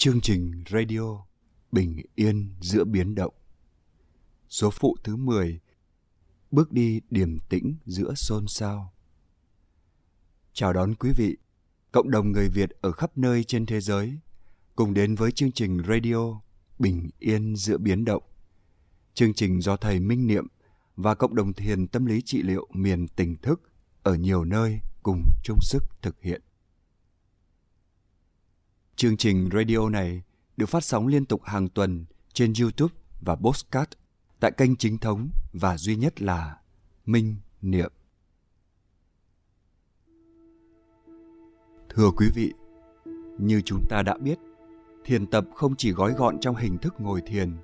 Chương trình radio Bình yên giữa biến động Số phụ thứ 10 Bước đi điềm tĩnh giữa xôn xao Chào đón quý vị, cộng đồng người Việt ở khắp nơi trên thế giới cùng đến với chương trình radio Bình yên giữa biến động. Chương trình do thầy Minh Niệm và cộng đồng thiền tâm lý trị liệu miền tỉnh thức ở nhiều nơi cùng chung sức thực hiện. Chương trình radio này được phát sóng liên tục hàng tuần trên YouTube và Postcard tại kênh chính thống và duy nhất là Minh Niệm. Thưa quý vị, như chúng ta đã biết, thiền tập không chỉ gói gọn trong hình thức ngồi thiền,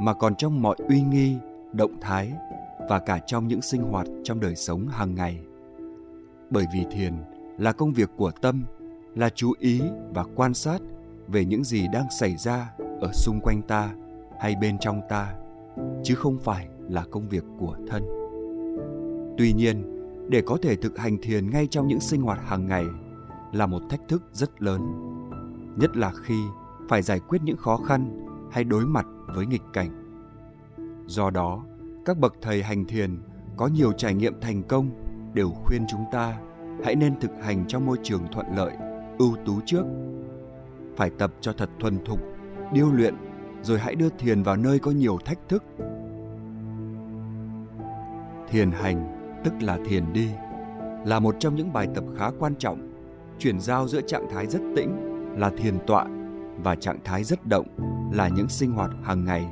mà còn trong mọi uy nghi, động thái và cả trong những sinh hoạt trong đời sống hàng ngày. Bởi vì thiền là công việc của tâm, là chú ý và quan sát về những gì đang xảy ra ở xung quanh ta hay bên trong ta, chứ không phải là công việc của thân. Tuy nhiên, để có thể thực hành thiền ngay trong những sinh hoạt hàng ngày là một thách thức rất lớn, nhất là khi phải giải quyết những khó khăn hay đối mặt với nghịch cảnh. Do đó, các bậc thầy hành thiền có nhiều trải nghiệm thành công đều khuyên chúng ta hãy nên thực hành trong môi trường thuận lợi, ưu tú trước. Phải tập cho thật thuần thục, điêu luyện rồi hãy đưa thiền vào nơi có nhiều thách thức. Thiền hành tức là thiền đi là một trong những bài tập khá quan trọng chuyển giao giữa trạng thái rất tĩnh là thiền tọa và trạng thái rất động là những sinh hoạt hàng ngày.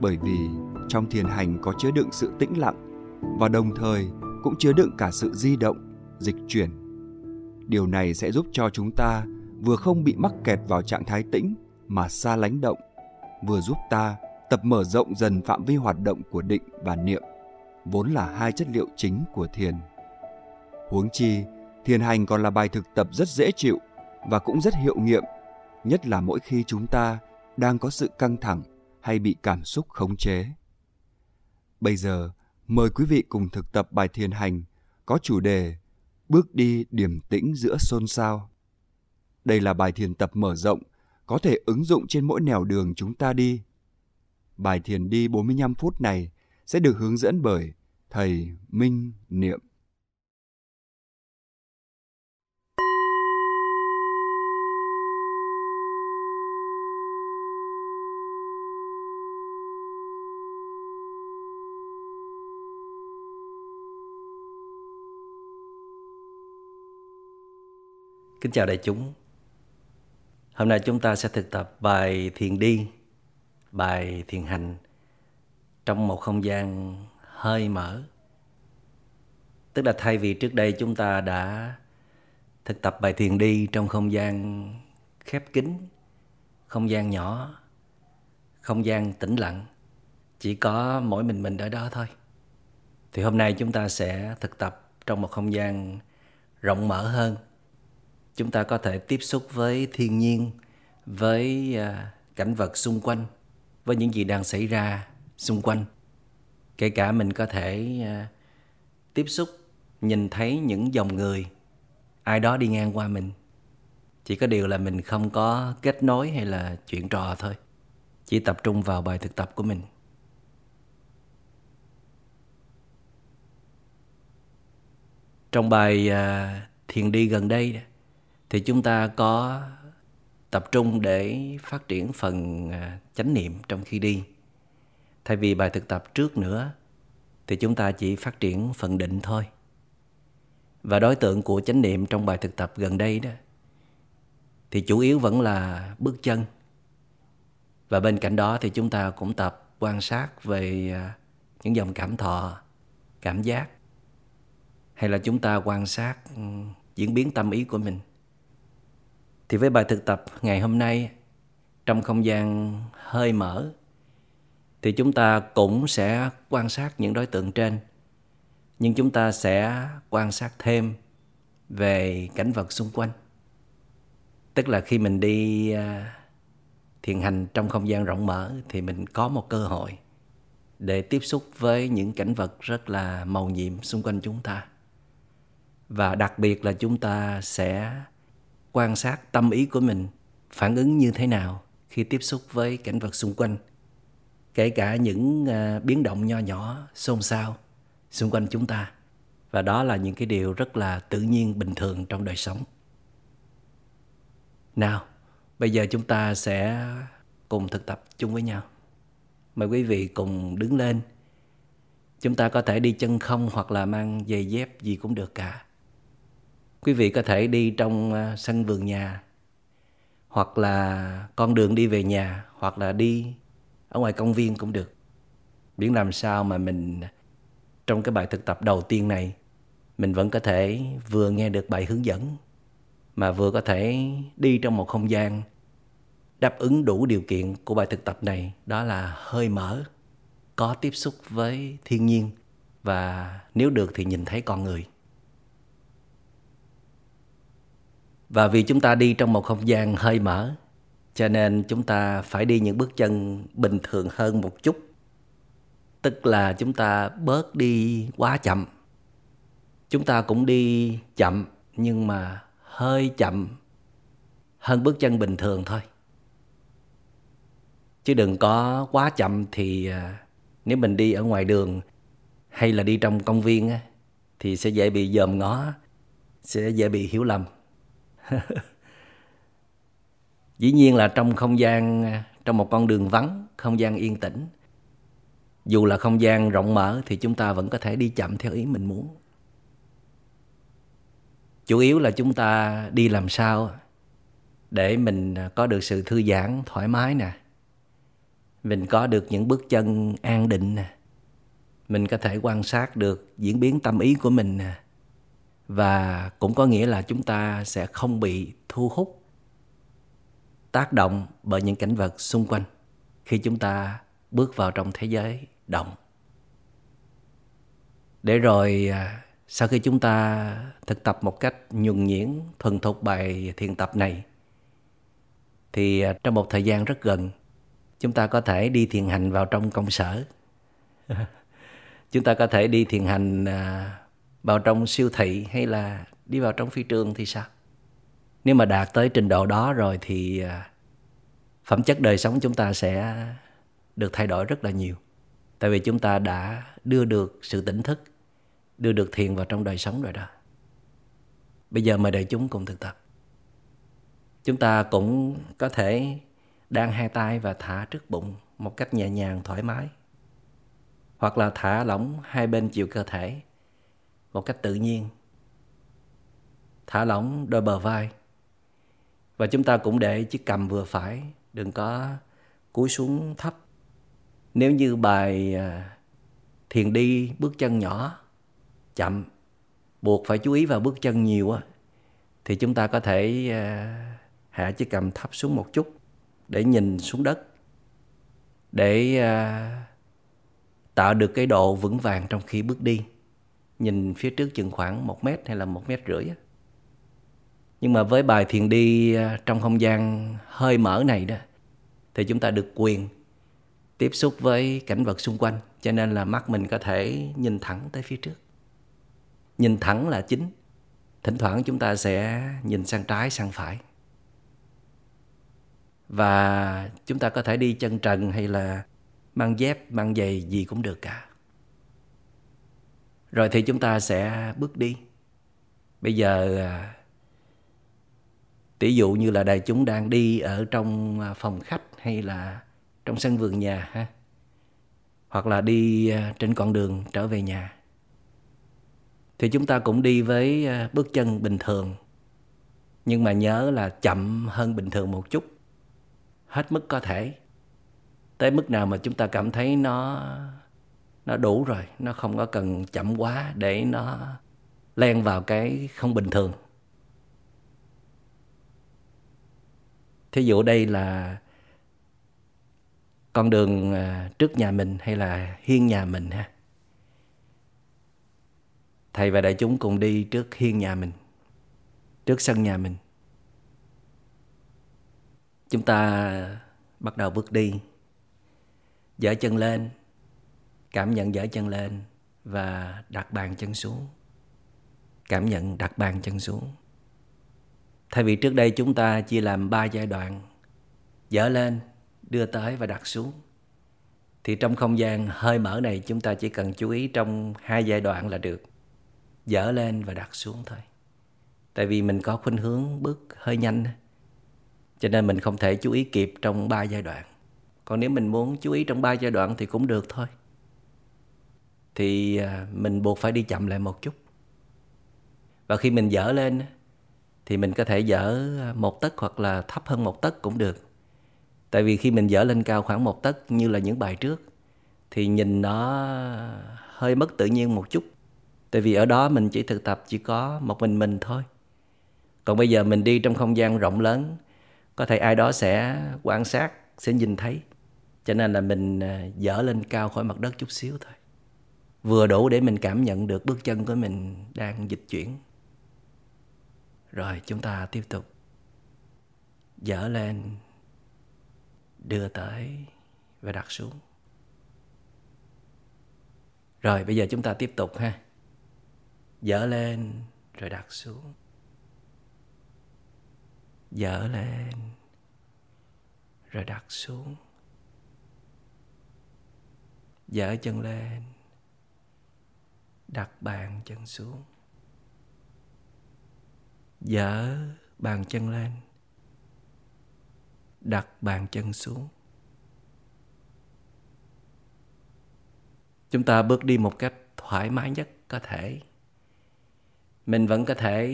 Bởi vì trong thiền hành có chứa đựng sự tĩnh lặng và đồng thời cũng chứa đựng cả sự di động, dịch chuyển. Điều này sẽ giúp cho chúng ta vừa không bị mắc kẹt vào trạng thái tĩnh mà xa lánh động, vừa giúp ta tập mở rộng dần phạm vi hoạt động của định và niệm, vốn là hai chất liệu chính của thiền. Huống chi, thiền hành còn là bài thực tập rất dễ chịu và cũng rất hiệu nghiệm nhất là mỗi khi chúng ta đang có sự căng thẳng hay bị cảm xúc khống chế bây giờ mời quý vị cùng thực tập bài thiền hành có chủ đề bước đi điềm tĩnh giữa xôn xao đây là bài thiền tập mở rộng, có thể ứng dụng trên mỗi nẻo đường chúng ta đi. Bài thiền đi 45 phút này sẽ được hướng dẫn bởi thầy Minh Niệm. Kính chào đại chúng. Hôm nay chúng ta sẽ thực tập bài thiền đi, bài thiền hành trong một không gian hơi mở. Tức là thay vì trước đây chúng ta đã thực tập bài thiền đi trong không gian khép kín, không gian nhỏ, không gian tĩnh lặng, chỉ có mỗi mình mình ở đó thôi. Thì hôm nay chúng ta sẽ thực tập trong một không gian rộng mở hơn chúng ta có thể tiếp xúc với thiên nhiên, với à, cảnh vật xung quanh, với những gì đang xảy ra xung quanh. Kể cả mình có thể à, tiếp xúc, nhìn thấy những dòng người, ai đó đi ngang qua mình. Chỉ có điều là mình không có kết nối hay là chuyện trò thôi, chỉ tập trung vào bài thực tập của mình. Trong bài à, thiền đi gần đây thì chúng ta có tập trung để phát triển phần à, chánh niệm trong khi đi. Thay vì bài thực tập trước nữa, thì chúng ta chỉ phát triển phần định thôi. Và đối tượng của chánh niệm trong bài thực tập gần đây đó, thì chủ yếu vẫn là bước chân. Và bên cạnh đó thì chúng ta cũng tập quan sát về à, những dòng cảm thọ, cảm giác, hay là chúng ta quan sát ừ, diễn biến tâm ý của mình thì với bài thực tập ngày hôm nay, trong không gian hơi mở, thì chúng ta cũng sẽ quan sát những đối tượng trên. Nhưng chúng ta sẽ quan sát thêm về cảnh vật xung quanh. Tức là khi mình đi à, thiền hành trong không gian rộng mở, thì mình có một cơ hội để tiếp xúc với những cảnh vật rất là màu nhiệm xung quanh chúng ta. Và đặc biệt là chúng ta sẽ quan sát tâm ý của mình phản ứng như thế nào khi tiếp xúc với cảnh vật xung quanh kể cả những à, biến động nho nhỏ xôn xao xung quanh chúng ta. Và đó là những cái điều rất là tự nhiên bình thường trong đời sống. Nào bây giờ chúng ta sẽ cùng thực tập chung với nhau. Mời quý vị cùng đứng lên. Chúng ta có thể đi chân không hoặc là mang giày dép gì cũng được cả quý vị có thể đi trong à, sân vườn nhà, hoặc là con đường đi về nhà, hoặc là đi ở ngoài công viên cũng được. Biết làm sao mà mình à, trong cái bài thực tập đầu tiên này, mình vẫn có thể vừa nghe được bài hướng dẫn, mà vừa có thể đi trong một không gian đáp ứng đủ điều kiện của bài thực tập này. Đó là hơi mở, có tiếp xúc với thiên nhiên, và nếu được thì nhìn thấy con người. Và vì chúng ta đi trong một không gian hơi mở, cho nên chúng ta phải đi những bước chân bình thường hơn một chút. Tức là chúng ta bớt đi quá chậm. Chúng ta cũng đi chậm, nhưng mà hơi chậm hơn bước chân bình thường thôi. Chứ đừng có quá chậm thì à, nếu mình đi ở ngoài đường hay là đi trong công viên thì sẽ dễ bị dòm ngó, sẽ dễ bị hiểu lầm. dĩ nhiên là trong không gian, trong một con đường vắng, không gian yên tĩnh. Dù là không gian rộng mở thì chúng ta vẫn có thể đi chậm theo ý mình muốn. Chủ yếu là chúng ta đi làm sao để mình có được sự thư giãn, thoải mái nè. Mình có được những bước chân an định nè. Mình có thể quan sát được diễn biến tâm ý của mình nè và cũng có nghĩa là chúng ta sẽ không bị thu hút, tác động bởi những cảnh vật xung quanh khi chúng ta bước vào trong thế giới động. Để rồi à, sau khi chúng ta thực tập một cách nhuần nhuyễn, thuần thục bài thiền tập này, thì à, trong một thời gian rất gần, chúng ta có thể đi thiền hành vào trong công sở. Chúng ta có thể đi thiền hành à, vào trong siêu thị hay là đi vào trong phi trường thì sao? Nếu mà đạt tới trình độ đó rồi thì à, phẩm chất đời sống chúng ta sẽ được thay đổi rất là nhiều. Tại vì chúng ta đã đưa được sự tỉnh thức, đưa được thiền vào trong đời sống rồi đó. Bây giờ mời đại chúng cùng thực tập. Chúng ta cũng có thể đan hai tay và thả trước bụng một cách nhẹ nhàng, thoải mái. Hoặc là thả lỏng hai bên chiều cơ thể một cách tự nhiên. Thả lỏng đôi bờ vai. Và chúng ta cũng để chiếc cầm vừa phải, đừng có cúi xuống thấp. Nếu như bài à, thiền đi bước chân nhỏ, chậm, buộc phải chú ý vào bước chân nhiều thì chúng ta có thể à, hạ chiếc cầm thấp xuống một chút để nhìn xuống đất, để à, tạo được cái độ vững vàng trong khi bước đi nhìn phía trước chừng khoảng một mét hay là một mét rưỡi nhưng mà với bài thiền đi à, trong không gian hơi mở này đó, thì chúng ta được quyền tiếp xúc với cảnh vật xung quanh, cho nên là mắt mình có thể nhìn thẳng tới phía trước. Nhìn thẳng là chính. Thỉnh thoảng chúng ta sẽ nhìn sang trái, sang phải. Và chúng ta có thể đi chân trần hay là mang dép, mang giày gì cũng được cả rồi thì chúng ta sẽ bước đi. Bây giờ à, tỷ dụ như là đại chúng đang đi ở trong à, phòng khách hay là trong sân vườn nhà ha, hoặc là đi à, trên con đường trở về nhà, thì chúng ta cũng đi với bước chân bình thường. Nhưng mà nhớ là chậm hơn bình thường một chút, hết mức có thể. Tới mức nào mà chúng ta cảm thấy nó nó đủ rồi, nó không có cần chậm quá để nó len vào cái không bình thường. Thí dụ đây là con đường à, trước nhà mình hay là hiên nhà mình ha? Thầy và đại chúng cùng đi trước hiên nhà mình, trước sân nhà mình. Chúng ta bắt đầu bước đi dở chân lên cảm nhận dở chân lên và đặt bàn chân xuống. Cảm nhận đặt bàn chân xuống. Thay vì trước đây chúng ta chia làm ba giai đoạn Dở lên, đưa tới và đặt xuống Thì trong không gian hơi mở này chúng ta chỉ cần chú ý trong hai giai đoạn là được. Dở lên và đặt xuống thôi. Tại vì mình có khuynh hướng bước hơi nhanh Cho nên mình không thể chú ý kịp trong ba giai đoạn. Còn nếu mình muốn chú ý trong ba giai đoạn thì cũng được thôi. Thì à, mình buộc phải đi chậm lại một chút. Và khi mình dở lên thì mình có thể dở à, một tấc hoặc là thấp hơn một tấc cũng được. Tại vì khi mình dở lên cao khoảng một tấc như là những bài trước, thì nhìn nó hơi mất tự nhiên một chút. Tại vì ở đó mình chỉ thực tập chỉ có một mình mình thôi. Còn bây giờ mình đi trong không gian rộng lớn, có thể ai đó sẽ quan sát, sẽ nhìn thấy. Cho nên là mình à, dở lên cao khỏi mặt đất chút xíu thôi vừa đủ để mình cảm nhận được bước chân của mình đang dịch chuyển rồi chúng ta tiếp tục dở lên, đưa tới và đặt xuống. Rồi bây giờ chúng ta tiếp tục ha. Dở lên rồi đặt xuống. Dở lên rồi đặt xuống. Dở chân lên, đặt bàn chân xuống. Dở bàn chân lên. Đặt bàn chân xuống. Chúng ta bước đi một cách thoải mái nhất có thể. Mình vẫn có thể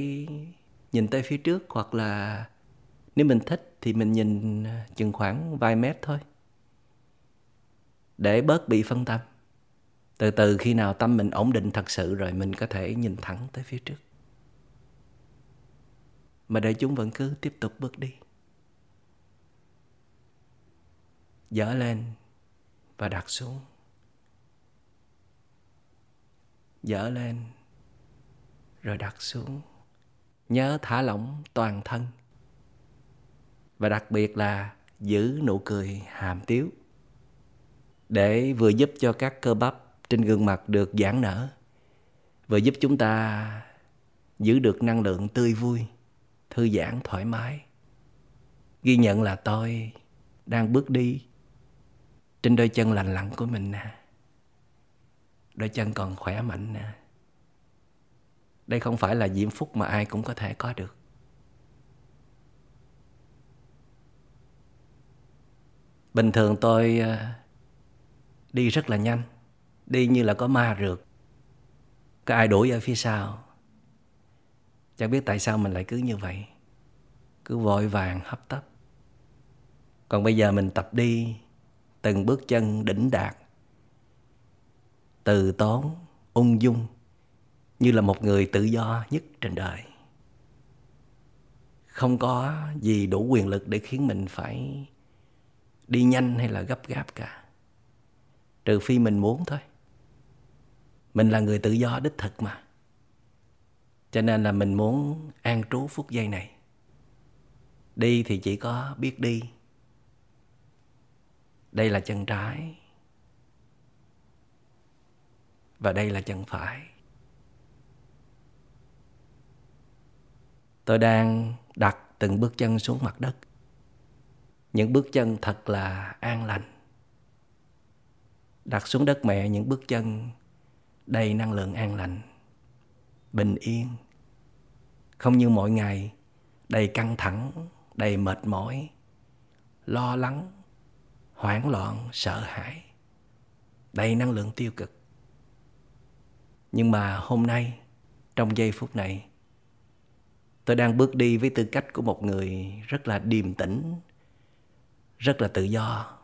nhìn tới phía trước hoặc là nếu mình thích thì mình nhìn chừng khoảng vài mét thôi. Để bớt bị phân tâm từ từ khi nào tâm mình ổn định thật sự rồi mình có thể nhìn thẳng tới phía trước. Mà để chúng vẫn cứ tiếp tục bước đi. Dở lên và đặt xuống. Dở lên rồi đặt xuống. Nhớ thả lỏng toàn thân. Và đặc biệt là giữ nụ cười hàm tiếu. Để vừa giúp cho các cơ bắp trên gương mặt được giãn nở và giúp chúng ta giữ được năng lượng tươi vui, thư giãn, thoải mái. Ghi nhận là tôi đang bước đi trên đôi chân lành lặn của mình nè. Đôi chân còn khỏe mạnh nè. Đây không phải là diễm phúc mà ai cũng có thể có được. Bình thường tôi ờ, đi rất là nhanh đi như là có ma rượt. Có ai đuổi ở phía sau? Chẳng biết tại sao mình lại cứ như vậy. Cứ vội vàng hấp tấp. Còn bây giờ mình tập đi Từng bước chân đỉnh đạt. Từ tốn, ung dung Như là một người tự do nhất trên đời. Không có gì đủ quyền lực để khiến mình phải Đi nhanh hay là gấp gáp cả. Trừ phi mình muốn thôi. Mình là người tự do, đích thực mà. Cho nên là mình muốn an trú phút giây này. Đi thì chỉ có biết đi. Đây là chân trái. Và đây là chân phải. Tôi đang đặt từng bước chân xuống mặt đất. Những bước chân thật là an lành. Đặt xuống đất mẹ những bước chân đầy năng lượng an lành, bình yên. Không như mọi ngày, đầy căng thẳng, đầy mệt mỏi, lo lắng, hoảng loạn, sợ hãi. Đầy năng lượng tiêu cực. Nhưng mà hôm nay, trong giây phút này, tôi đang bước đi với tư cách của một người rất là điềm tĩnh, rất là tự do.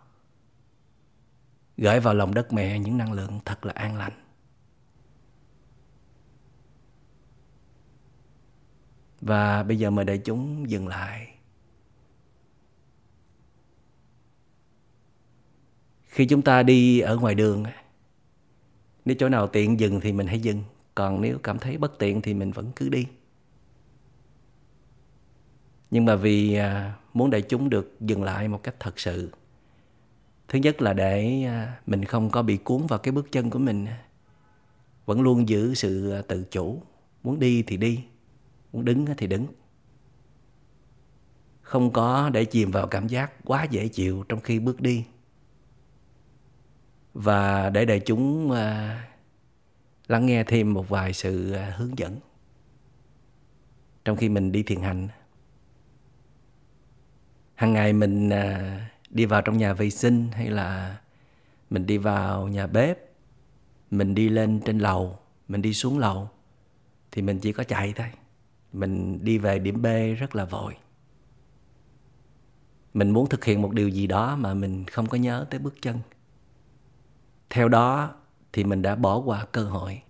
Gửi vào lòng đất mẹ những năng lượng thật là an lành. Và bây giờ mời đại chúng dừng lại. Khi chúng ta đi ở ngoài đường, nếu chỗ nào tiện dừng thì mình hãy dừng. Còn nếu cảm thấy bất tiện thì mình vẫn cứ đi. Nhưng mà vì à, muốn đại chúng được dừng lại một cách thật sự. Thứ nhất là để à, mình không có bị cuốn vào cái bước chân của mình. Vẫn luôn giữ sự à, tự chủ. Muốn đi thì đi muốn đứng thì đứng. Không có để chìm vào cảm giác quá dễ chịu trong khi bước đi. Và để đại chúng à, lắng nghe thêm một vài sự à, hướng dẫn. Trong khi mình đi thiền hành hàng ngày mình à, đi vào trong nhà vệ sinh hay là mình đi vào nhà bếp, mình đi lên trên lầu, mình đi xuống lầu, thì mình chỉ có chạy thôi mình đi về điểm b rất là vội. Mình muốn thực hiện một điều gì đó mà mình không có nhớ tới bước chân. Theo đó thì mình đã bỏ qua cơ hội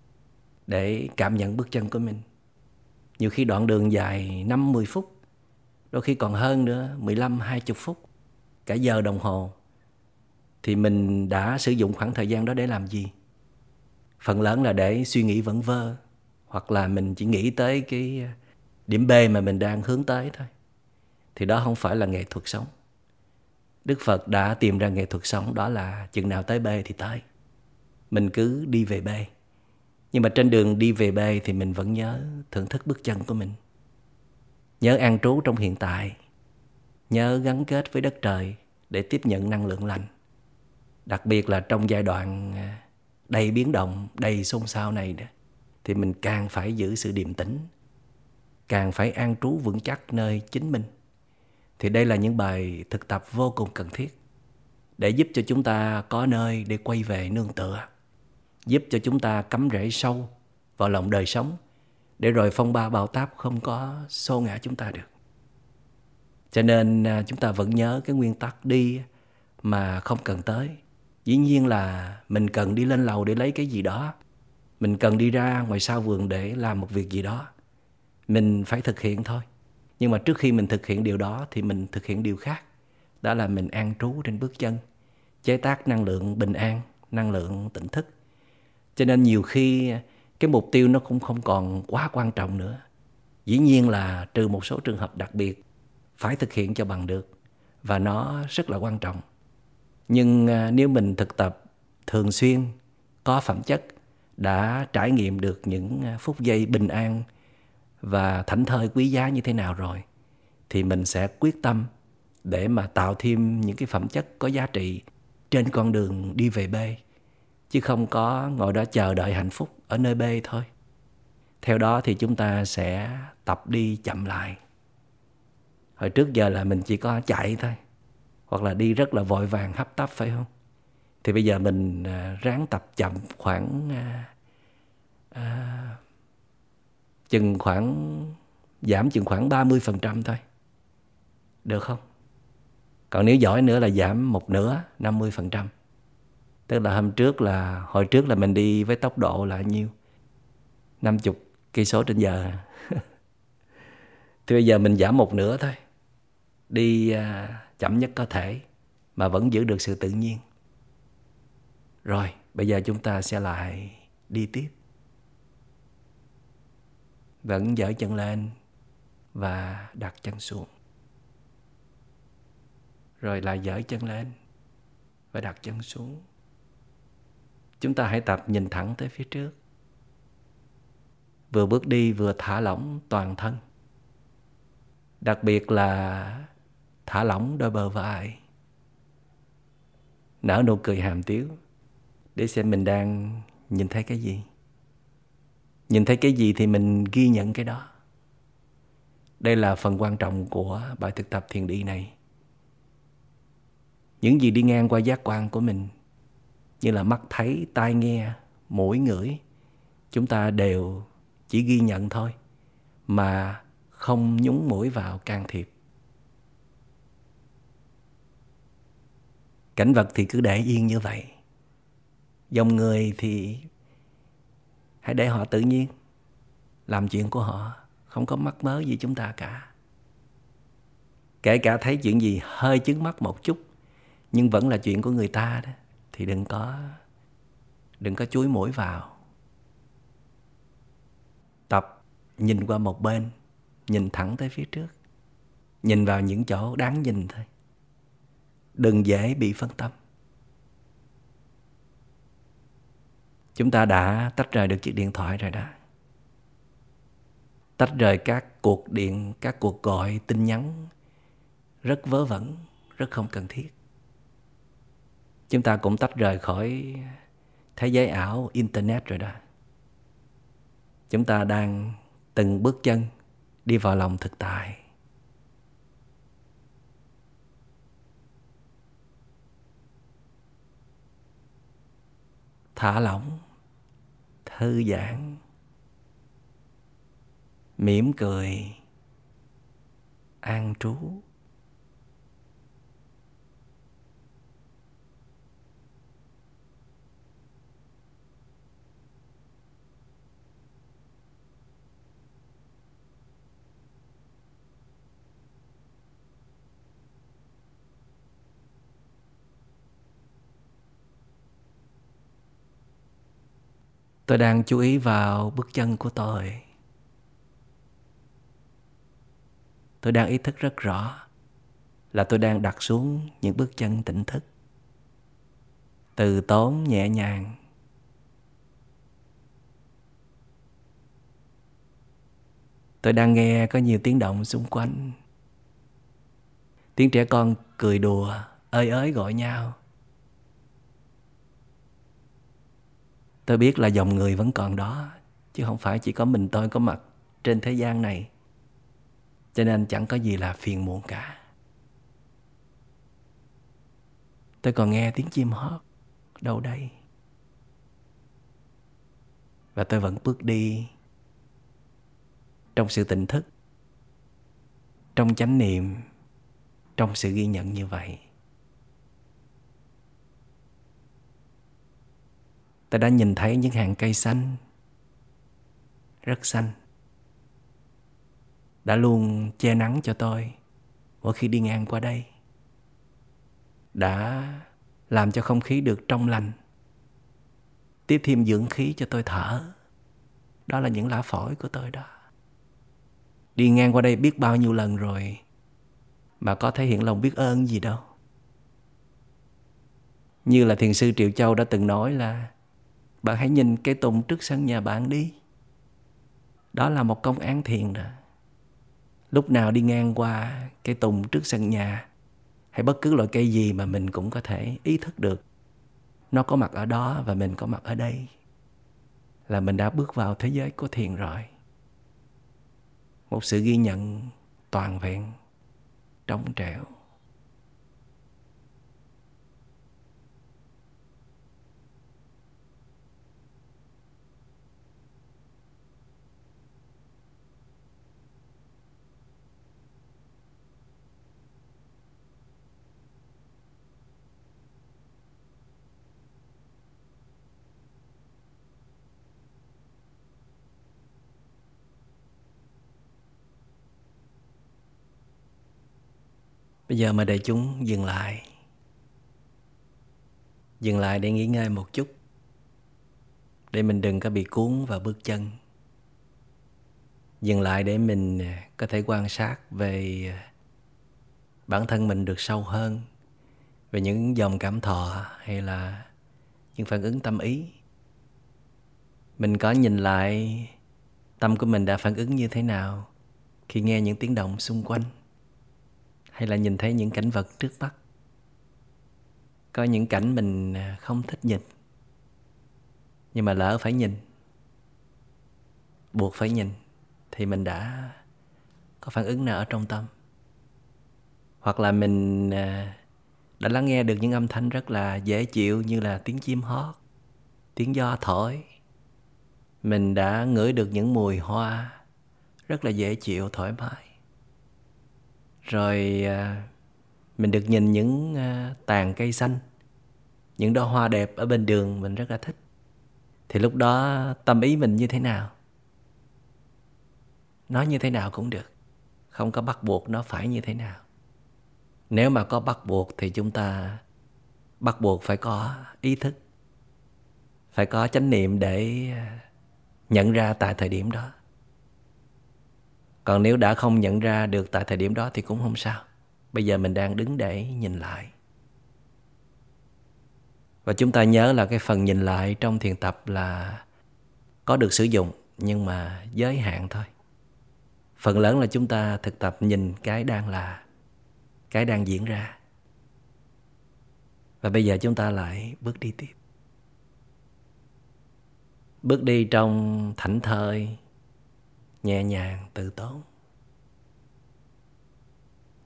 để cảm nhận bước chân của mình. Nhiều khi đoạn đường dài 5-10 phút, đôi khi còn hơn nữa 15-20 phút, cả giờ đồng hồ, thì mình đã sử dụng khoảng thời gian đó để làm gì? Phần lớn là để suy nghĩ vẩn vơ, hoặc là mình chỉ nghĩ tới cái điểm B mà mình đang hướng tới thôi. Thì đó không phải là nghệ thuật sống. Đức Phật đã tìm ra nghệ thuật sống, đó là chừng nào tới B thì tới. Mình cứ đi về B. Nhưng mà trên đường đi về B thì mình vẫn nhớ thưởng thức bước chân của mình. Nhớ an trú trong hiện tại. Nhớ gắn kết với đất trời để tiếp nhận năng lượng lành. Đặc biệt là trong giai đoạn à, đầy biến động, đầy xôn xao này đó, thì mình càng phải giữ sự điềm tĩnh càng phải an trú vững chắc nơi chính mình. Thì đây là những bài thực tập vô cùng cần thiết để giúp cho chúng ta có nơi để quay về nương tựa, giúp cho chúng ta cắm rễ sâu vào lòng đời sống để rồi phong ba bão táp không có xô ngã chúng ta được. Cho nên à, chúng ta vẫn nhớ cái nguyên tắc đi mà không cần tới. Dĩ nhiên là mình cần đi lên lầu để lấy cái gì đó. Mình cần đi ra ngoài sau vườn để làm một việc gì đó mình phải thực hiện thôi. Nhưng mà trước khi mình thực hiện điều đó thì mình thực hiện điều khác. Đó là mình an trú trên bước chân, chế tác năng lượng bình an, năng lượng tỉnh thức. Cho nên nhiều khi cái mục tiêu nó cũng không còn quá quan trọng nữa. Dĩ nhiên là trừ một số trường hợp đặc biệt phải thực hiện cho bằng được và nó rất là quan trọng. Nhưng à, nếu mình thực tập thường xuyên, có phẩm chất, đã trải nghiệm được những à, phút giây bình an và thảnh thơi quý giá như thế nào rồi thì mình sẽ quyết tâm để mà tạo thêm những cái phẩm chất có giá trị trên con đường đi về B chứ không có ngồi đó chờ đợi hạnh phúc ở nơi B thôi. Theo đó thì chúng ta sẽ tập đi chậm lại. Hồi trước giờ là mình chỉ có chạy thôi hoặc là đi rất là vội vàng hấp tấp phải không? Thì bây giờ mình à, ráng tập chậm khoảng à, à, chừng khoảng giảm chừng khoảng 30% thôi. Được không? Còn nếu giỏi nữa là giảm một nửa 50%. Tức là hôm trước là hồi trước là mình đi với tốc độ là nhiêu? 50 cây số trên giờ. thì bây giờ mình giảm một nửa thôi. Đi à, chậm nhất có thể mà vẫn giữ được sự tự nhiên. Rồi, bây giờ chúng ta sẽ lại đi tiếp. Vẫn dở chân lên và đặt chân xuống. Rồi lại dở chân lên và đặt chân xuống. Chúng ta hãy tập nhìn thẳng tới phía trước. Vừa bước đi vừa thả lỏng toàn thân. Đặc biệt là thả lỏng đôi bờ vai. Nở nụ cười hàm tiếu để xem mình đang nhìn thấy cái gì. Nhìn thấy cái gì thì mình ghi nhận cái đó. Đây là phần quan trọng của bài thực tập thiền đi này. Những gì đi ngang qua giác quan của mình như là mắt thấy, tai nghe, mũi ngửi, chúng ta đều chỉ ghi nhận thôi mà không nhúng mũi vào can thiệp. Cảnh vật thì cứ để yên như vậy. Dòng người thì hãy để họ tự nhiên. Làm chuyện của họ, không có mắc mớ gì chúng ta cả. Kể cả thấy chuyện gì hơi chứng mắt một chút nhưng vẫn là chuyện của người ta đó thì đừng có đừng có chuối mũi vào. Tập nhìn qua một bên nhìn thẳng tới phía trước. Nhìn vào những chỗ đáng nhìn thôi. Đừng dễ bị phân tâm. Chúng ta đã tách rời được chiếc điện thoại rồi đó. Tách rời các cuộc điện, các cuộc gọi, tin nhắn. Rất vớ vẩn, rất không cần thiết. Chúng ta cũng tách rời khỏi thế giới ảo, internet rồi đó. Chúng ta đang từng bước chân đi vào lòng thực tại. Thả lỏng thư giãn. Mỉm cười an trú. Tôi đang chú ý vào bước chân của tôi. Tôi đang ý thức rất rõ là tôi đang đặt xuống những bước chân tỉnh thức. Từ tốn nhẹ nhàng. Tôi đang nghe có nhiều tiếng động xung quanh. Tiếng trẻ con cười đùa, ơi ới gọi nhau. Tôi biết là dòng người vẫn còn đó, chứ không phải chỉ có mình tôi có mặt trên thế gian này. Cho nên chẳng có gì là phiền muộn cả. Tôi còn nghe tiếng chim hót đâu đây. Và tôi vẫn bước đi trong sự tỉnh thức, trong chánh niệm, trong sự ghi nhận như vậy. Ta đã nhìn thấy những hàng cây xanh, rất xanh. Đã luôn che nắng cho tôi mỗi khi đi ngang qua đây. Đã làm cho không khí được trong lành, tiếp thêm dưỡng khí cho tôi thở. Đó là những lá phổi của tôi đó. Đi ngang qua đây biết bao nhiêu lần rồi mà có thể hiện lòng biết ơn gì đâu. Như là thiền sư triệu châu đã từng nói là bạn hãy nhìn cây tùng trước sân nhà bạn đi. Đó là một công án thiền đó. Lúc nào đi ngang qua cây tùng trước sân nhà, hay bất cứ loại cây gì mà mình cũng có thể ý thức được, nó có mặt ở đó và mình có mặt ở đây, là mình đã bước vào thế giới của thiền rồi. Một sự ghi nhận toàn vẹn, trong trẻo. Bây giờ mà để chúng dừng lại. Dừng lại để nghỉ ngơi một chút. Để mình đừng có bị cuốn vào bước chân. Dừng lại để mình à, có thể quan sát về à, bản thân mình được sâu hơn, về những dòng cảm thọ hay là những phản ứng tâm ý. Mình có nhìn lại tâm của mình đã phản ứng như thế nào khi nghe những tiếng động xung quanh hay là nhìn thấy những cảnh vật trước mắt? Có những cảnh mình à, không thích nhìn, nhưng mà lỡ phải nhìn, buộc phải nhìn, thì mình đã có phản ứng nào ở trong tâm? Hoặc là mình à, đã lắng nghe được những âm thanh rất là dễ chịu như là tiếng chim hót, tiếng gió thổi. Mình đã ngửi được những mùi hoa rất là dễ chịu, thoải mái rồi à, mình được nhìn những à, tàn cây xanh, những đóa hoa đẹp ở bên đường mình rất là thích. Thì lúc đó tâm ý mình như thế nào? Nói như thế nào cũng được, không có bắt buộc nó phải như thế nào. Nếu mà có bắt buộc thì chúng ta, bắt buộc phải có ý thức, phải có chánh niệm để à, nhận ra tại thời điểm đó còn nếu đã không nhận ra được tại thời điểm đó thì cũng không sao. Bây giờ mình đang đứng để nhìn lại. Và chúng ta nhớ là cái phần nhìn lại trong thiền tập là có được sử dụng, nhưng mà giới hạn thôi. Phần lớn là chúng ta thực tập nhìn cái đang là, cái đang diễn ra. Và bây giờ chúng ta lại bước đi tiếp. Bước đi trong thảnh thơi nhẹ nhàng, tự tốn.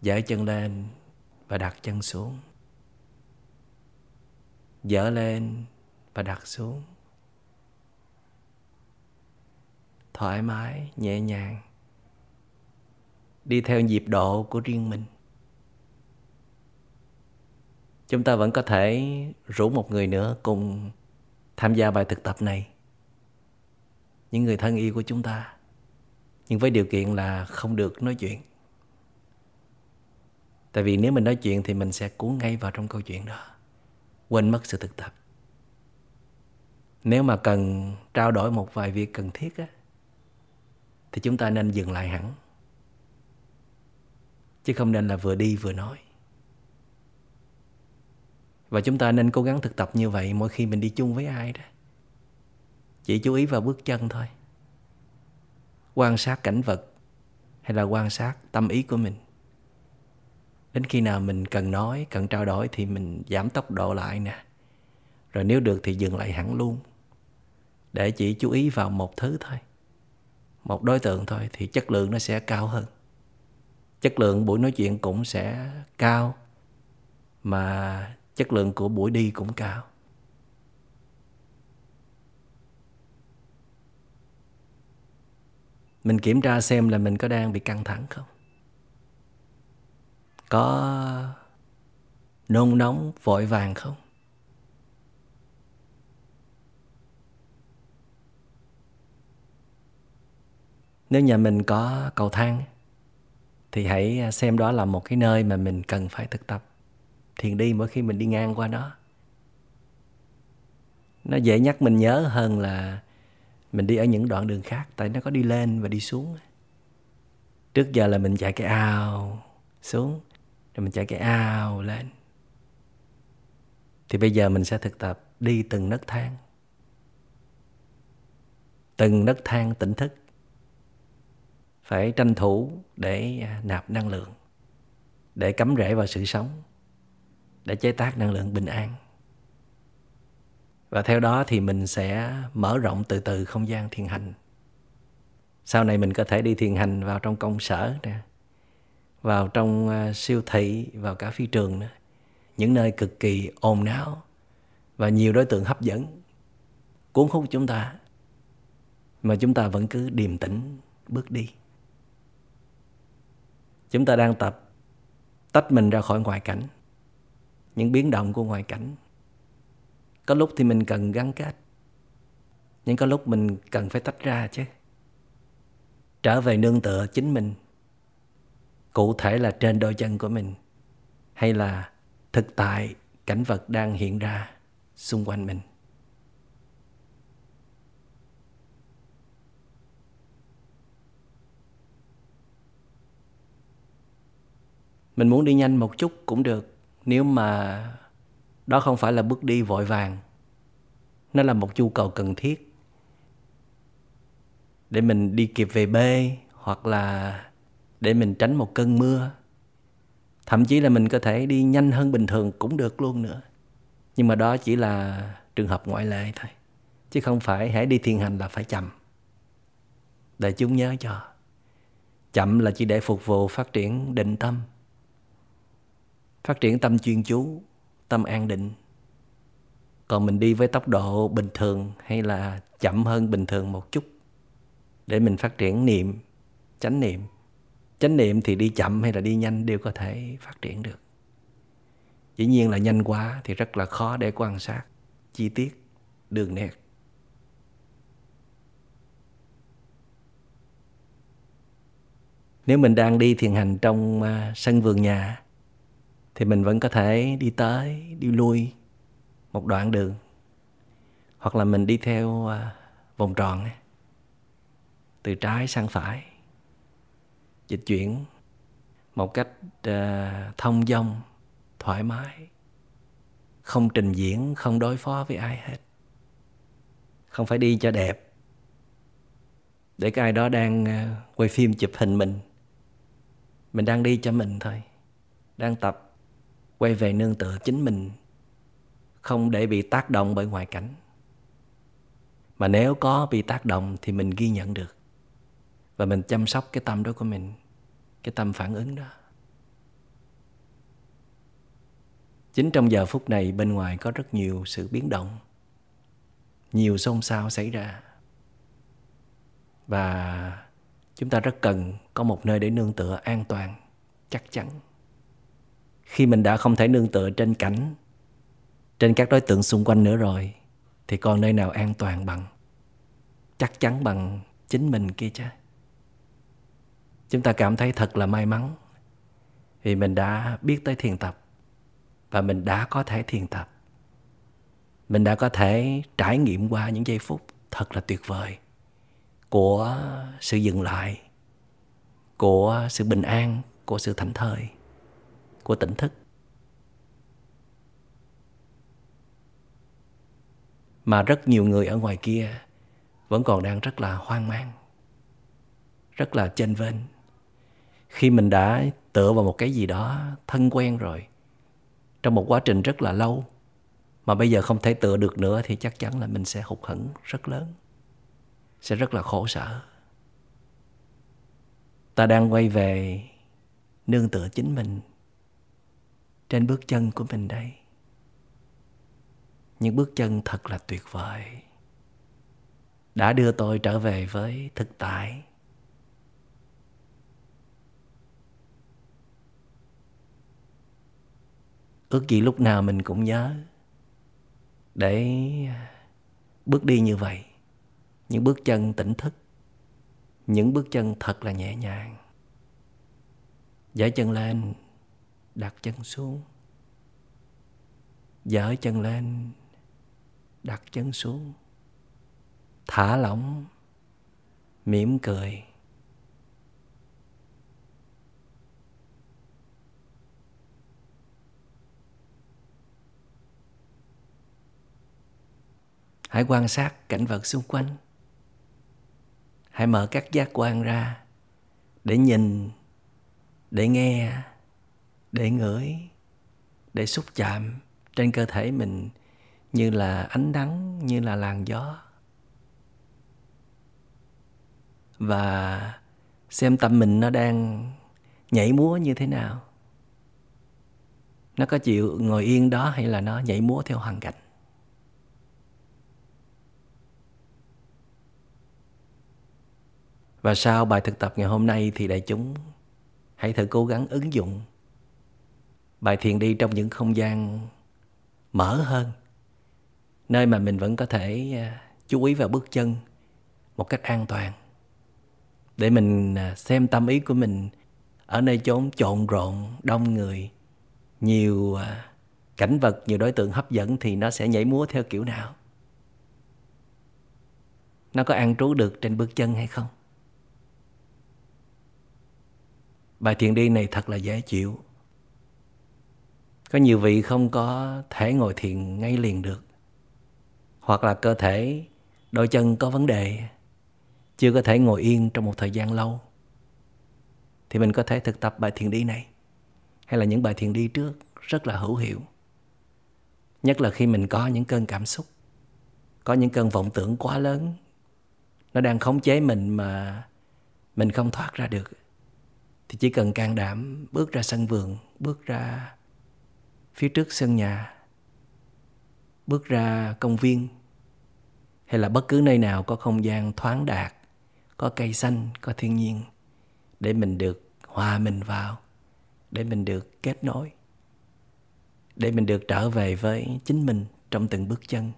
Dở chân lên và đặt chân xuống. Dở lên và đặt xuống. Thoải mái, nhẹ nhàng. Đi theo nhịp độ của riêng mình. Chúng ta vẫn có thể rủ một người nữa cùng tham gia bài thực tập này. Những người thân yêu của chúng ta nhưng với điều kiện là không được nói chuyện. Tại vì nếu mình nói chuyện thì mình sẽ cuốn ngay vào trong câu chuyện đó. Quên mất sự thực tập. Nếu mà cần trao đổi một vài việc cần thiết á, thì chúng ta nên dừng lại hẳn. Chứ không nên là vừa đi vừa nói. Và chúng ta nên cố gắng thực tập như vậy mỗi khi mình đi chung với ai đó. Chỉ chú ý vào bước chân thôi quan sát cảnh vật hay là quan sát tâm ý của mình. Đến khi nào mình cần nói, cần trao đổi thì mình giảm tốc độ lại nè. Rồi nếu được thì dừng lại hẳn luôn. Để chỉ chú ý vào một thứ thôi. Một đối tượng thôi thì chất lượng nó sẽ cao hơn. Chất lượng buổi nói chuyện cũng sẽ cao, mà chất lượng của buổi đi cũng cao. Mình kiểm tra xem là mình có đang bị căng thẳng không? Có nôn nóng, vội vàng không? Nếu nhà mình có cầu thang thì hãy à, xem đó là một cái nơi mà mình cần phải thực tập. Thiền đi mỗi khi mình đi ngang qua nó nó dễ nhắc mình nhớ hơn là mình đi ở những đoạn đường khác, tại nó có đi lên và đi xuống. Trước giờ là mình chạy cái ao xuống, rồi mình chạy cái ao lên. Thì bây giờ mình sẽ thực tập đi từng nấc thang. Từng nấc thang tỉnh thức. Phải tranh thủ để à, nạp năng lượng, để cắm rễ vào sự sống, để chế tác năng lượng bình an và theo đó thì mình sẽ mở rộng từ từ không gian thiền hành. Sau này mình có thể đi thiền hành vào trong công sở nè, vào trong à, siêu thị, vào cả phi trường nữa. Những nơi cực kỳ ồn náo và nhiều đối tượng hấp dẫn. Cuốn hút chúng ta, mà chúng ta vẫn cứ điềm tĩnh bước đi. Chúng ta đang tập, tách mình ra khỏi ngoại cảnh, những biến động của ngoại cảnh có lúc thì mình cần gắn kết, nhưng có lúc mình cần phải tách ra chứ. Trở về nương tựa chính mình, cụ thể là trên đôi chân của mình, hay là thực tại cảnh vật đang hiện ra xung quanh mình. Mình muốn đi nhanh một chút cũng được, nếu mà đó không phải là bước đi vội vàng. Nó là một nhu cầu cần thiết. Để mình đi kịp về bê hoặc là để mình tránh một cơn mưa. Thậm chí là mình có thể đi nhanh hơn bình thường cũng được luôn nữa. Nhưng mà đó chỉ là trường hợp ngoại lệ thôi. Chứ không phải hãy đi thiền hành là phải chậm. Để chúng nhớ cho. Chậm là chỉ để phục vụ phát triển định tâm. Phát triển tâm chuyên chú tâm an định. Còn mình đi với tốc độ bình thường hay là chậm hơn bình thường một chút để mình phát triển niệm, chánh niệm. Chánh niệm thì đi chậm hay là đi nhanh đều có thể phát triển được. Dĩ nhiên là nhanh quá thì rất là khó để quan sát chi tiết đường nét. Nếu mình đang đi thiền hành trong à, sân vườn nhà thì mình vẫn có thể đi tới, đi lui một đoạn đường. Hoặc là mình đi theo à, vòng tròn từ trái sang phải. Dịch chuyển một cách à, thông dong, thoải mái. Không trình diễn, không đối phó với ai hết. Không phải đi cho đẹp. Để cái ai đó đang à, quay phim chụp hình mình. Mình đang đi cho mình thôi. Đang tập quay về nương tựa chính mình, không để bị tác động bởi ngoại cảnh. Mà nếu có bị tác động thì mình ghi nhận được và mình chăm sóc cái tâm đó của mình, cái tâm phản ứng đó. Chính trong giờ phút này, bên ngoài có rất nhiều sự biến động, nhiều xôn xao xảy ra. Và chúng ta rất cần có một nơi để nương tựa an toàn, chắc chắn khi mình đã không thể nương tựa trên cảnh, trên các đối tượng xung quanh nữa rồi, thì còn nơi nào an toàn bằng? Chắc chắn bằng chính mình kia chứ. Chúng ta cảm thấy thật là may mắn vì mình đã biết tới thiền tập và mình đã có thể thiền tập. Mình đã có thể trải nghiệm qua những giây phút thật là tuyệt vời của sự dừng lại, của sự bình an, của sự thảnh thơi của tỉnh thức. Mà rất nhiều người ở ngoài kia vẫn còn đang rất là hoang mang, rất là chênh vênh. Khi mình đã tựa vào một cái gì đó thân quen rồi, trong một quá trình rất là lâu, mà bây giờ không thể tựa được nữa thì chắc chắn là mình sẽ hụt hẫng rất lớn, sẽ rất là khổ sở. Ta đang quay về nương tựa chính mình trên bước chân của mình đây. Những bước chân thật là tuyệt vời. Đã đưa tôi trở về với thực tại. Ước gì lúc nào mình cũng nhớ để bước đi như vậy. Những bước chân tỉnh thức. Những bước chân thật là nhẹ nhàng. Giải chân lên đặt chân xuống. Dở chân lên, đặt chân xuống. Thả lỏng, mỉm cười. Hãy quan sát cảnh vật xung quanh. Hãy mở các giác quan ra để nhìn, để nghe để ngửi, để xúc chạm trên cơ thể mình như là ánh nắng, như là làn gió. Và xem tâm mình nó đang nhảy múa như thế nào. Nó có chịu ngồi yên đó hay là nó nhảy múa theo hoàn cảnh? Và sau bài thực tập ngày hôm nay thì đại chúng hãy thử cố gắng ứng dụng bài thiền đi trong những không gian mở hơn, nơi mà mình vẫn có thể à, chú ý vào bước chân một cách an toàn. Để mình à, xem tâm ý của mình ở nơi chốn trộn rộn, đông người, nhiều à, cảnh vật, nhiều đối tượng hấp dẫn thì nó sẽ nhảy múa theo kiểu nào? Nó có an trú được trên bước chân hay không? Bài thiền đi này thật là dễ chịu có nhiều vị không có thể ngồi thiền ngay liền được. Hoặc là cơ thể, đôi chân có vấn đề, chưa có thể ngồi yên trong một thời gian lâu. Thì mình có thể thực tập bài thiền đi này. Hay là những bài thiền đi trước rất là hữu hiệu. Nhất là khi mình có những cơn cảm xúc, có những cơn vọng tưởng quá lớn. Nó đang khống chế mình mà mình không thoát ra được. Thì chỉ cần can đảm bước ra sân vườn, bước ra phía trước sân nhà. Bước ra công viên, hay là bất cứ nơi nào có không gian thoáng đạt, có cây xanh, có thiên nhiên, để mình được hòa mình vào, để mình được kết nối, để mình được trở về với chính mình trong từng bước chân.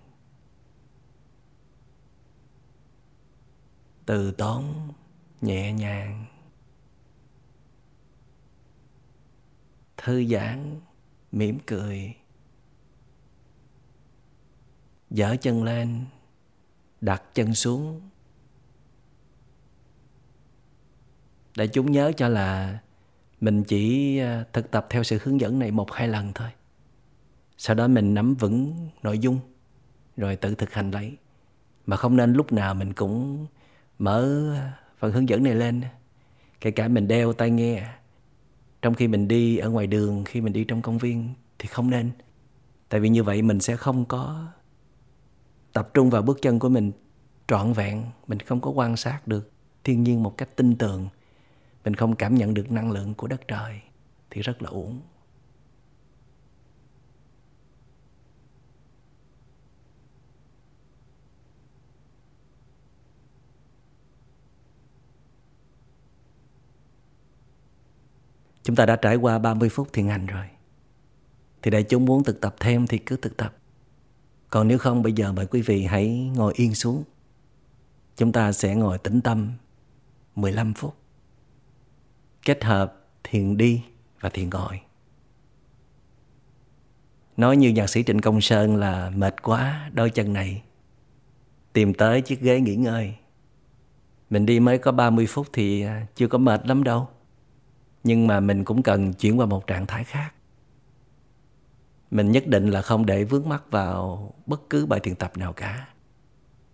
Từ tốn, nhẹ nhàng, thư giãn mỉm cười, dở chân lên, đặt chân xuống. Để chúng nhớ cho là mình chỉ à, thực tập theo sự hướng dẫn này một hai lần thôi. Sau đó mình nắm vững nội dung, rồi tự thực hành lấy. Mà không nên lúc nào mình cũng mở phần hướng dẫn này lên, kể cả mình đeo tai nghe trong khi mình đi ở ngoài đường, khi mình đi trong công viên thì không nên. Tại vì như vậy mình sẽ không có tập trung vào bước chân của mình trọn vẹn. Mình không có quan sát được thiên nhiên một cách tinh tường. Mình không cảm nhận được năng lượng của đất trời thì rất là uổng. Chúng ta đã trải qua 30 phút thiền hành rồi. Thì đại chúng muốn thực tập thêm thì cứ thực tập. Còn nếu không, bây giờ mời quý vị hãy ngồi yên xuống. Chúng ta sẽ ngồi tĩnh tâm 15 phút. Kết hợp thiền đi và thiền ngồi. Nói như nhạc sĩ Trịnh Công Sơn là mệt quá, đôi chân này. Tìm tới chiếc ghế nghỉ ngơi. Mình đi mới có 30 phút thì à, chưa có mệt lắm đâu nhưng mà mình cũng cần chuyển qua một trạng thái khác. Mình nhất định là không để vướng mắc vào bất cứ bài thiền tập nào cả.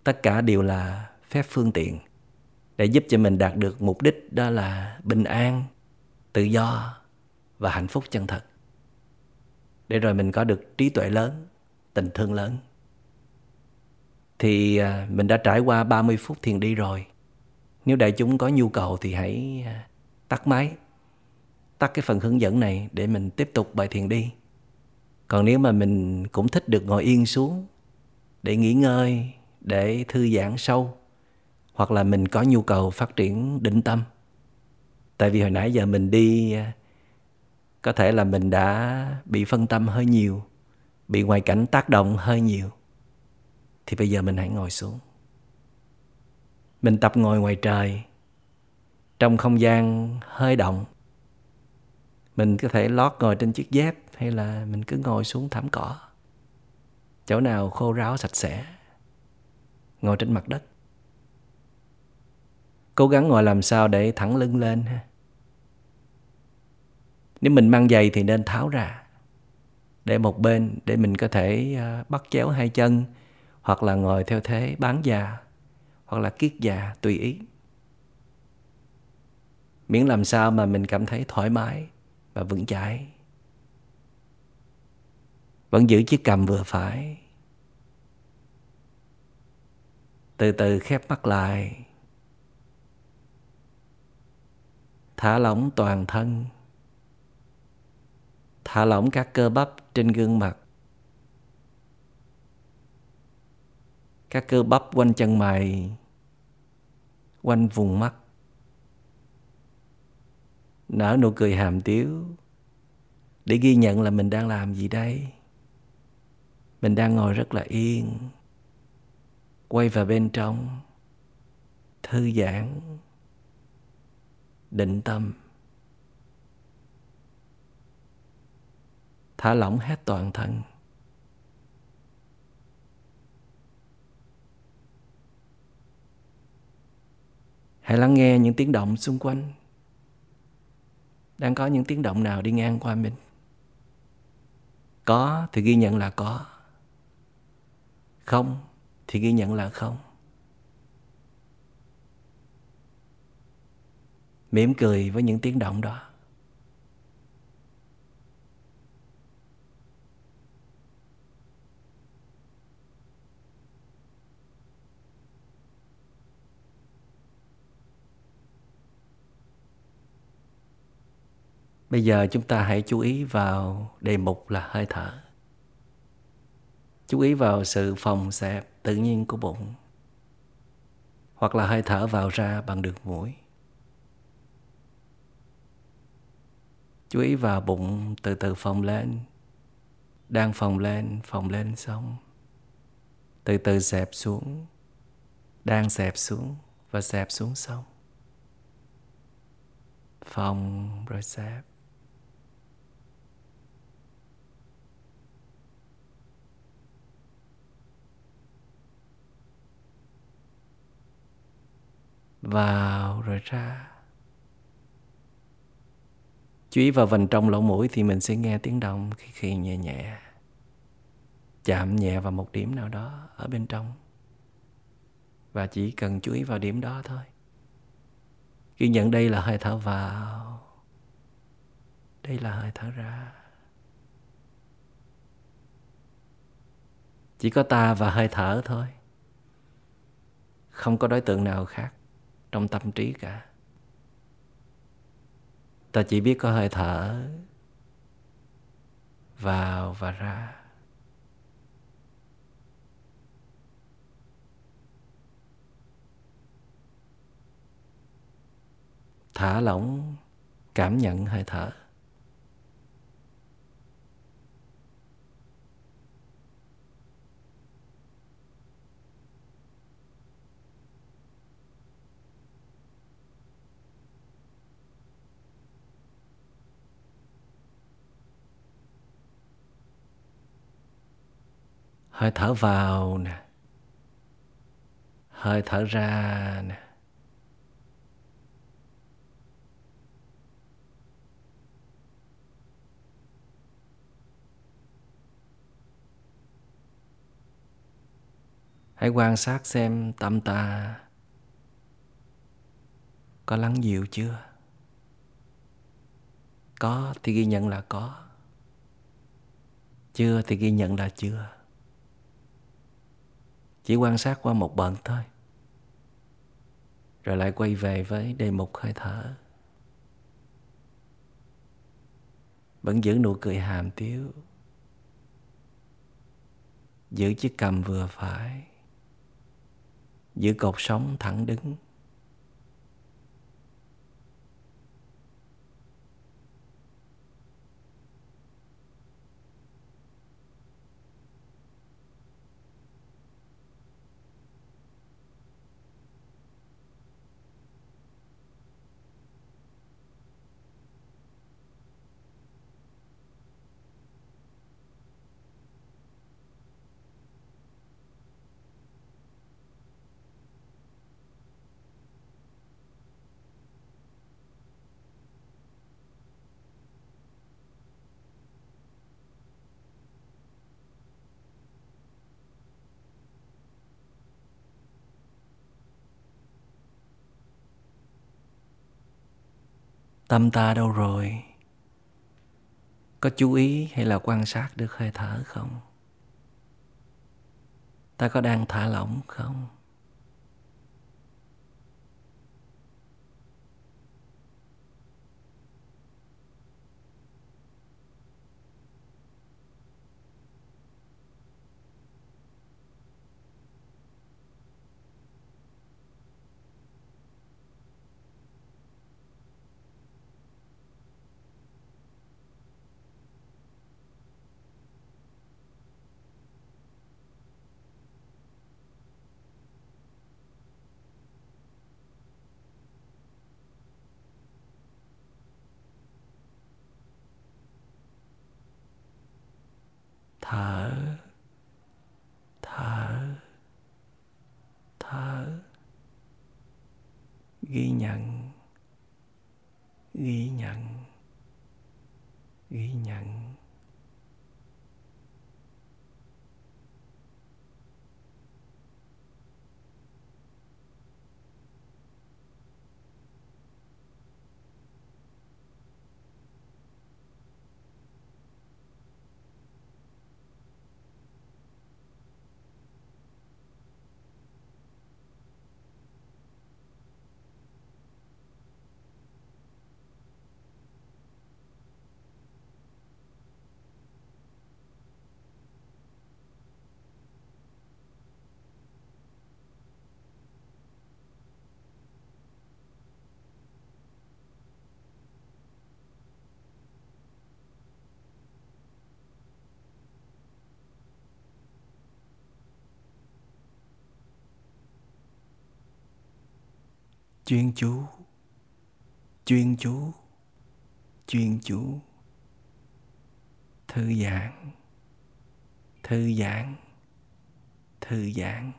Tất cả đều là phép phương tiện để giúp cho mình đạt được mục đích đó là bình an, tự do và hạnh phúc chân thật. Để rồi mình có được trí tuệ lớn, tình thương lớn. Thì à, mình đã trải qua 30 phút thiền đi rồi. Nếu đại chúng có nhu cầu thì hãy à, tắt máy tắt cái phần hướng dẫn này để mình tiếp tục bài thiền đi. Còn nếu mà mình cũng thích được ngồi yên xuống để nghỉ ngơi, để thư giãn sâu, hoặc là mình có nhu cầu phát triển định tâm. Tại vì hồi nãy giờ mình đi à, có thể là mình đã bị phân tâm hơi nhiều, bị ngoại cảnh tác động hơi nhiều, thì bây giờ mình hãy ngồi xuống. Mình tập ngồi ngoài trời, trong không gian hơi động mình có thể lót ngồi trên chiếc dép hay là mình cứ ngồi xuống thảm cỏ. Chỗ nào khô ráo sạch sẽ, ngồi trên mặt đất. Cố gắng ngồi làm sao để thẳng lưng lên ha. Nếu mình mang giày thì nên tháo ra, để một bên để mình có thể ờ, bắt chéo hai chân, hoặc là ngồi theo thế bán già, hoặc là kiết già tùy ý. Miễn làm sao mà mình cảm thấy thoải mái và vững chãi. Vẫn giữ chiếc cầm vừa phải. Từ từ khép mắt lại. Thả lỏng toàn thân. Thả lỏng các cơ bắp trên gương mặt. Các cơ bắp quanh chân mày, quanh vùng mắt nở nụ cười hàm tiếu. Để ghi nhận là mình đang làm gì đây? Mình đang ngồi rất là yên, quay vào bên trong, thư giãn, định tâm. Thả lỏng hết toàn thân. Hãy lắng nghe những tiếng động xung quanh đang có những tiếng động nào đi ngang qua mình? Có thì ghi nhận là có. Không thì ghi nhận là không. Mỉm cười với những tiếng động đó. Bây giờ chúng ta hãy chú ý vào đề mục là hơi thở. Chú ý vào sự phòng xẹp tự nhiên của bụng hoặc là hơi thở vào ra bằng đường mũi. Chú ý vào bụng từ từ phồng lên, đang phồng lên, phồng lên xong. Từ từ xẹp xuống, đang xẹp xuống và xẹp xuống xong. phòng rồi xẹp. Vào rồi ra. Chú ý vào vành trong lỗ mũi thì mình sẽ nghe tiếng động khi khi nhẹ nhẹ, chạm nhẹ vào một điểm nào đó ở bên trong. Và chỉ cần chú ý vào điểm đó thôi. Ghi nhận đây là hơi thở vào. Đây là hơi thở ra. Chỉ có ta và hơi thở thôi. Không có đối tượng nào khác trong tâm trí cả. Ta chỉ biết có hơi thở vào và ra. Thả lỏng, cảm nhận hơi thở. Hơi thở vào nè. Hơi thở ra nè. Hãy quan sát xem tâm ta có lắng dịu chưa? Có thì ghi nhận là có. Chưa thì ghi nhận là chưa chỉ quan sát qua một bận thôi. Rồi lại quay về với đề mục hơi thở. Vẫn giữ nụ cười hàm tiếu. Giữ chiếc cầm vừa phải. Giữ cột sống thẳng đứng. Tâm ta đâu rồi? Có chú ý hay là quan sát được hơi thở không? Ta có đang thả lỏng không thở thở thở ghi nhận ghi nhận ghi nhận chuyên chú. Chuyên chú. Chuyên chú. Thư giãn. Thư giãn. Thư giãn.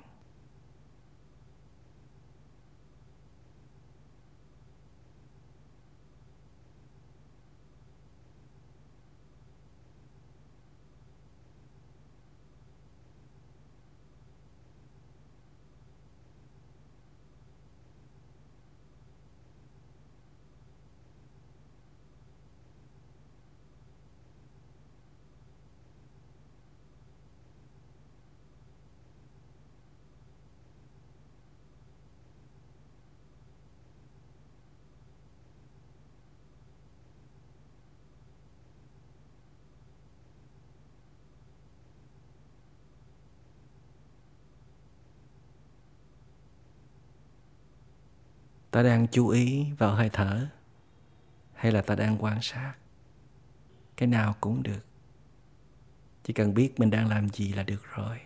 Ta đang chú ý vào hơi thở hay là ta đang quan sát? Cái nào cũng được. Chỉ cần biết mình đang làm gì là được rồi.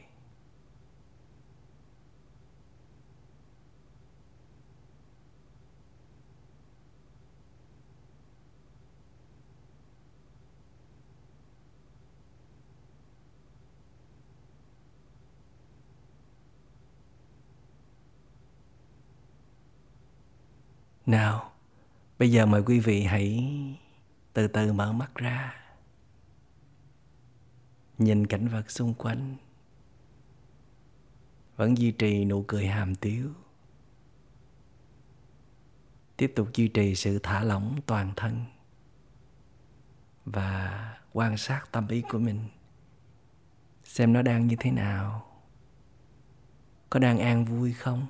Nào, bây giờ mời quý vị hãy từ từ mở mắt ra. Nhìn cảnh vật xung quanh. Vẫn duy trì nụ cười hàm tiếu. Tiếp tục duy trì sự thả lỏng toàn thân và quan sát tâm ý của mình. Xem nó đang như thế nào. Có đang an vui không?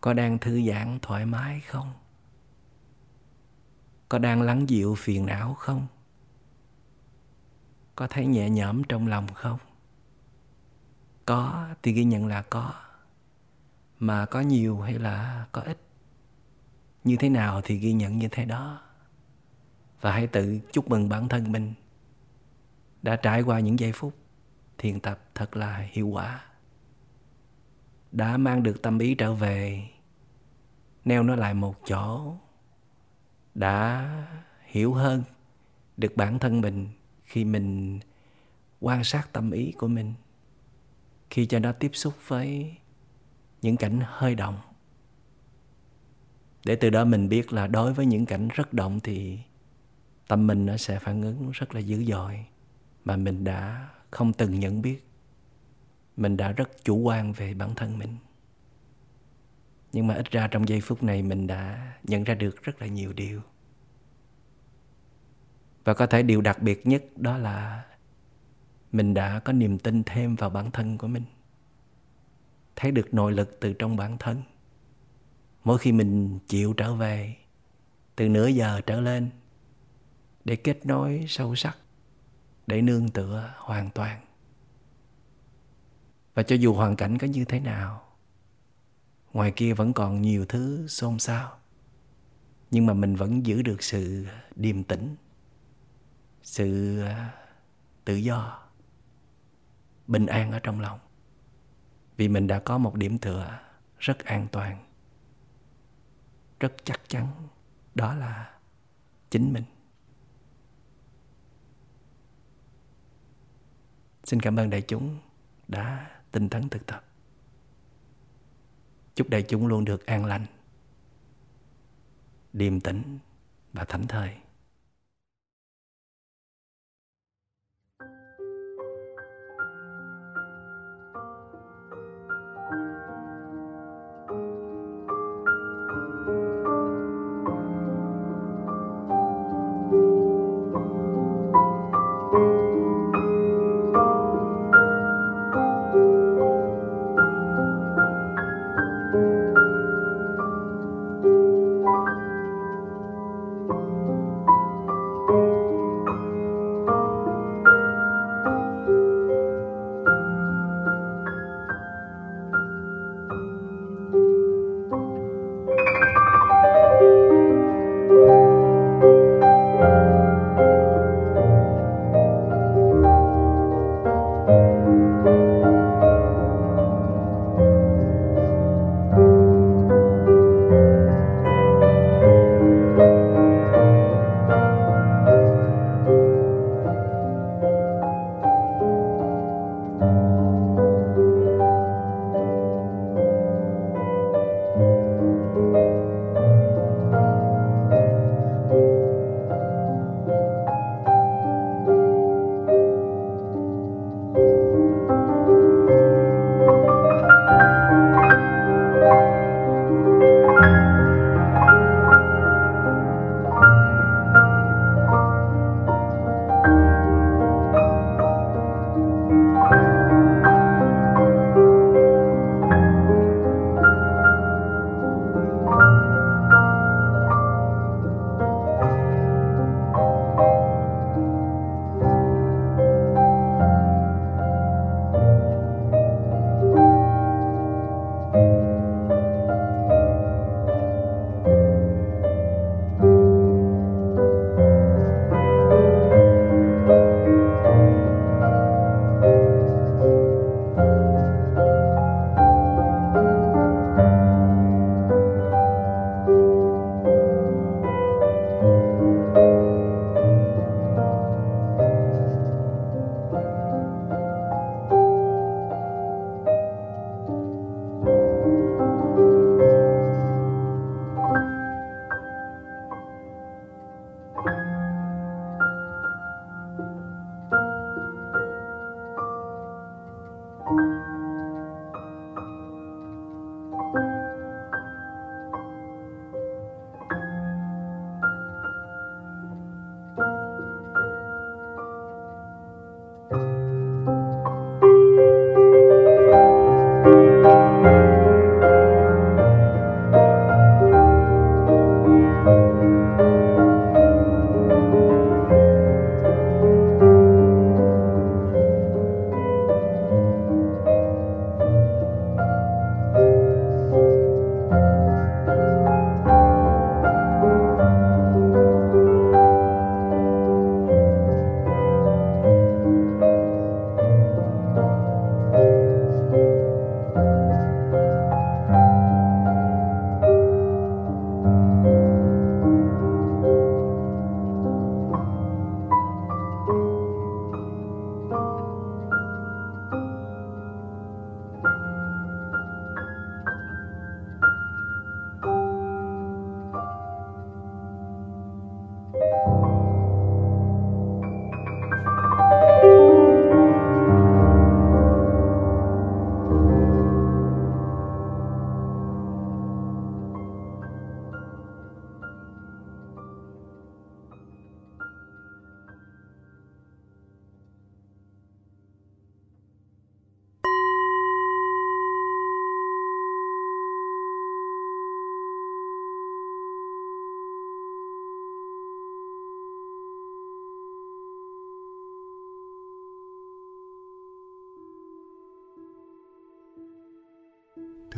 Có đang thư giãn thoải mái không? Có đang lắng dịu phiền não không? Có thấy nhẹ nhõm trong lòng không? Có, thì ghi nhận là có. Mà có nhiều hay là có ít? Như thế nào thì ghi nhận như thế đó? Và hãy tự chúc mừng bản thân mình đã trải qua những giây phút thiền tập thật là hiệu quả đã mang được tâm ý trở về, neo nó lại một chỗ, đã hiểu hơn được bản thân mình khi mình quan sát tâm ý của mình, khi cho nó tiếp xúc với những cảnh hơi động. Để từ đó mình biết là đối với những cảnh rất động thì tâm mình nó sẽ phản ứng rất là dữ dội mà mình đã không từng nhận biết mình đã rất chủ quan về bản thân mình. Nhưng mà ít ra trong giây phút này mình đã nhận ra được rất là nhiều điều. Và có thể điều đặc biệt nhất đó là mình đã có niềm tin thêm vào bản thân của mình. Thấy được nội lực từ trong bản thân. Mỗi khi mình chịu trở về, từ nửa giờ trở lên, để kết nối sâu sắc, để nương tựa hoàn toàn và cho dù hoàn cảnh có như thế nào, ngoài kia vẫn còn nhiều thứ xôn xao. Nhưng mà mình vẫn giữ được sự điềm tĩnh, sự à, tự do, bình an ở trong lòng. Vì mình đã có một điểm tựa rất an toàn, rất chắc chắn, đó là chính mình. Xin cảm ơn đại chúng đã tinh tấn thực tập. Chúc đại chúng luôn được an lành, điềm tĩnh và thảnh thơi.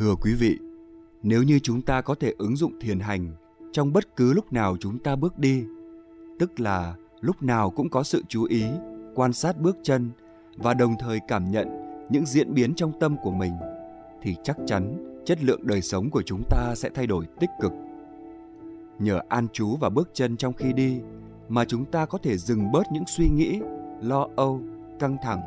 Thưa quý vị, nếu như chúng ta có thể ứng dụng thiền hành trong bất cứ lúc nào chúng ta bước đi, tức là lúc nào cũng có sự chú ý, quan sát bước chân và đồng thời cảm nhận những diễn biến trong tâm của mình thì chắc chắn chất lượng đời sống của chúng ta sẽ thay đổi tích cực. Nhờ an trú và bước chân trong khi đi mà chúng ta có thể dừng bớt những suy nghĩ, lo âu, căng thẳng.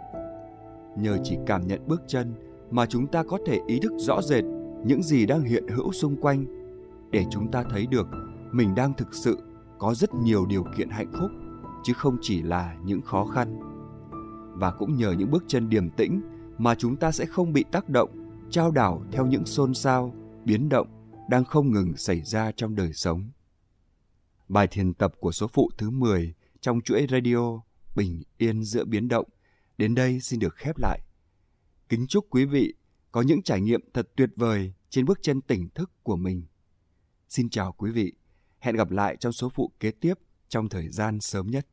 Nhờ chỉ cảm nhận bước chân mà chúng ta có thể ý thức rõ rệt những gì đang hiện hữu xung quanh. Để chúng ta thấy được, mình đang thực sự có rất nhiều điều kiện hạnh phúc, chứ không chỉ là những khó khăn. Và cũng nhờ những bước chân điềm tĩnh mà chúng ta sẽ không bị tác động, trao đảo theo những xôn xao, biến động đang không ngừng xảy ra trong đời sống. Bài thiền tập của số phụ thứ 10 trong chuỗi radio bình yên giữa biến động đến đây xin được khép lại. Kính chúc quý vị có những trải nghiệm thật tuyệt vời trên bước chân tỉnh thức của mình. Xin chào quý vị. Hẹn gặp lại trong số phụ kế tiếp trong thời gian sớm nhất.